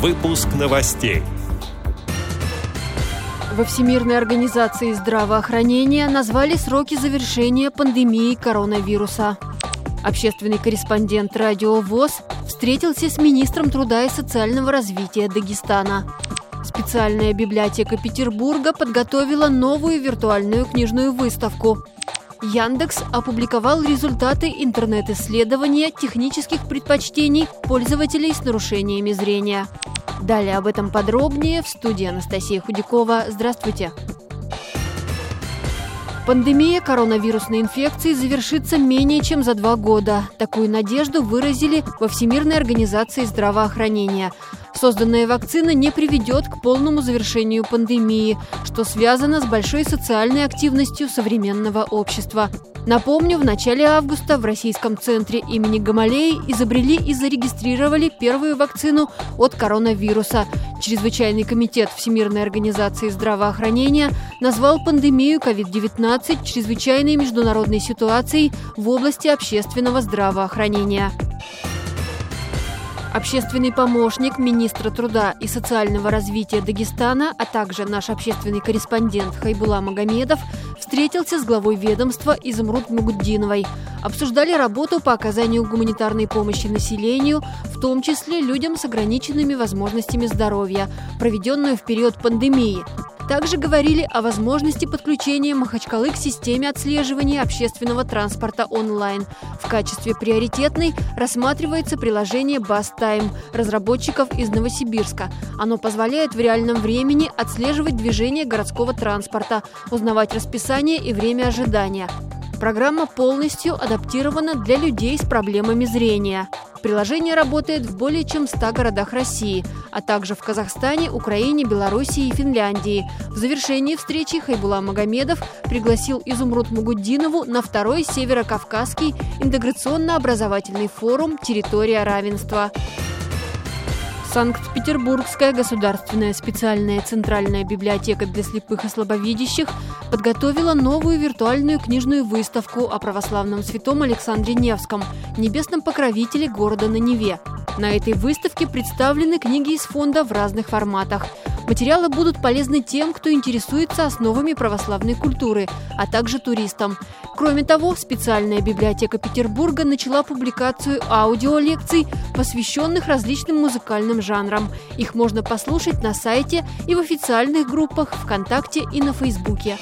Выпуск новостей. Во Всемирной организации здравоохранения назвали сроки завершения пандемии коронавируса. Общественный корреспондент радио ВОЗ встретился с министром труда и социального развития Дагестана. Специальная библиотека Петербурга подготовила новую виртуальную книжную выставку. Яндекс опубликовал результаты интернет-исследования технических предпочтений пользователей с нарушениями зрения. Далее об этом подробнее в студии Анастасия Худякова. Здравствуйте! Пандемия коронавирусной инфекции завершится менее чем за два года. Такую надежду выразили во Всемирной организации здравоохранения. Созданная вакцина не приведет к полному завершению пандемии, что связано с большой социальной активностью современного общества. Напомню, в начале августа в Российском центре имени Гамалеи изобрели и зарегистрировали первую вакцину от коронавируса. Чрезвычайный комитет Всемирной организации здравоохранения назвал пандемию COVID-19 чрезвычайной международной ситуацией в области общественного здравоохранения. Общественный помощник министра труда и социального развития Дагестана, а также наш общественный корреспондент Хайбула Магомедов встретился с главой ведомства Изумруд Мугуддиновой. Обсуждали работу по оказанию гуманитарной помощи населению, в том числе людям с ограниченными возможностями здоровья, проведенную в период пандемии. Также говорили о возможности подключения Махачкалы к системе отслеживания общественного транспорта онлайн. В качестве приоритетной рассматривается приложение BusTime разработчиков из Новосибирска. Оно позволяет в реальном времени отслеживать движение городского транспорта, узнавать расписание и время ожидания. Программа полностью адаптирована для людей с проблемами зрения. Приложение работает в более чем 100 городах России, а также в Казахстане, Украине, Белоруссии и Финляндии. В завершении встречи Хайбула Магомедов пригласил Изумруд Мугуддинову на второй Северо-Кавказский интеграционно-образовательный форум «Территория равенства». Санкт-Петербургская государственная специальная центральная библиотека для слепых и слабовидящих подготовила новую виртуальную книжную выставку о православном святом Александре Невском, небесном покровителе города на Неве. На этой выставке представлены книги из фонда в разных форматах – Материалы будут полезны тем, кто интересуется основами православной культуры, а также туристам. Кроме того, специальная библиотека Петербурга начала публикацию аудиолекций, посвященных различным музыкальным жанрам. Их можно послушать на сайте и в официальных группах ВКонтакте и на Фейсбуке.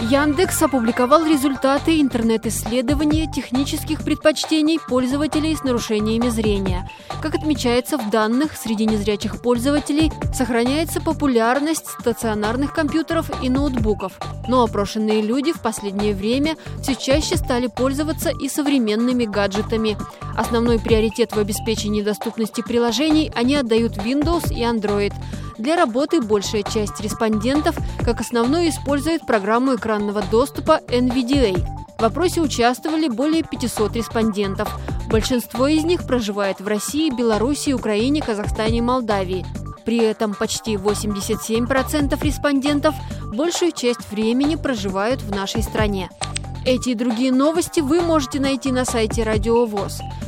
Яндекс опубликовал результаты интернет-исследования технических предпочтений пользователей с нарушениями зрения. Как отмечается в данных, среди незрячих пользователей сохраняется популярность стационарных компьютеров и ноутбуков. Но опрошенные люди в последнее время все чаще стали пользоваться и современными гаджетами. Основной приоритет в обеспечении доступности приложений они отдают Windows и Android – для работы большая часть респондентов как основную использует программу экранного доступа NVDA. В опросе участвовали более 500 респондентов. Большинство из них проживает в России, Беларуси, Украине, Казахстане и Молдавии. При этом почти 87% респондентов большую часть времени проживают в нашей стране. Эти и другие новости вы можете найти на сайте Радио ВОЗ.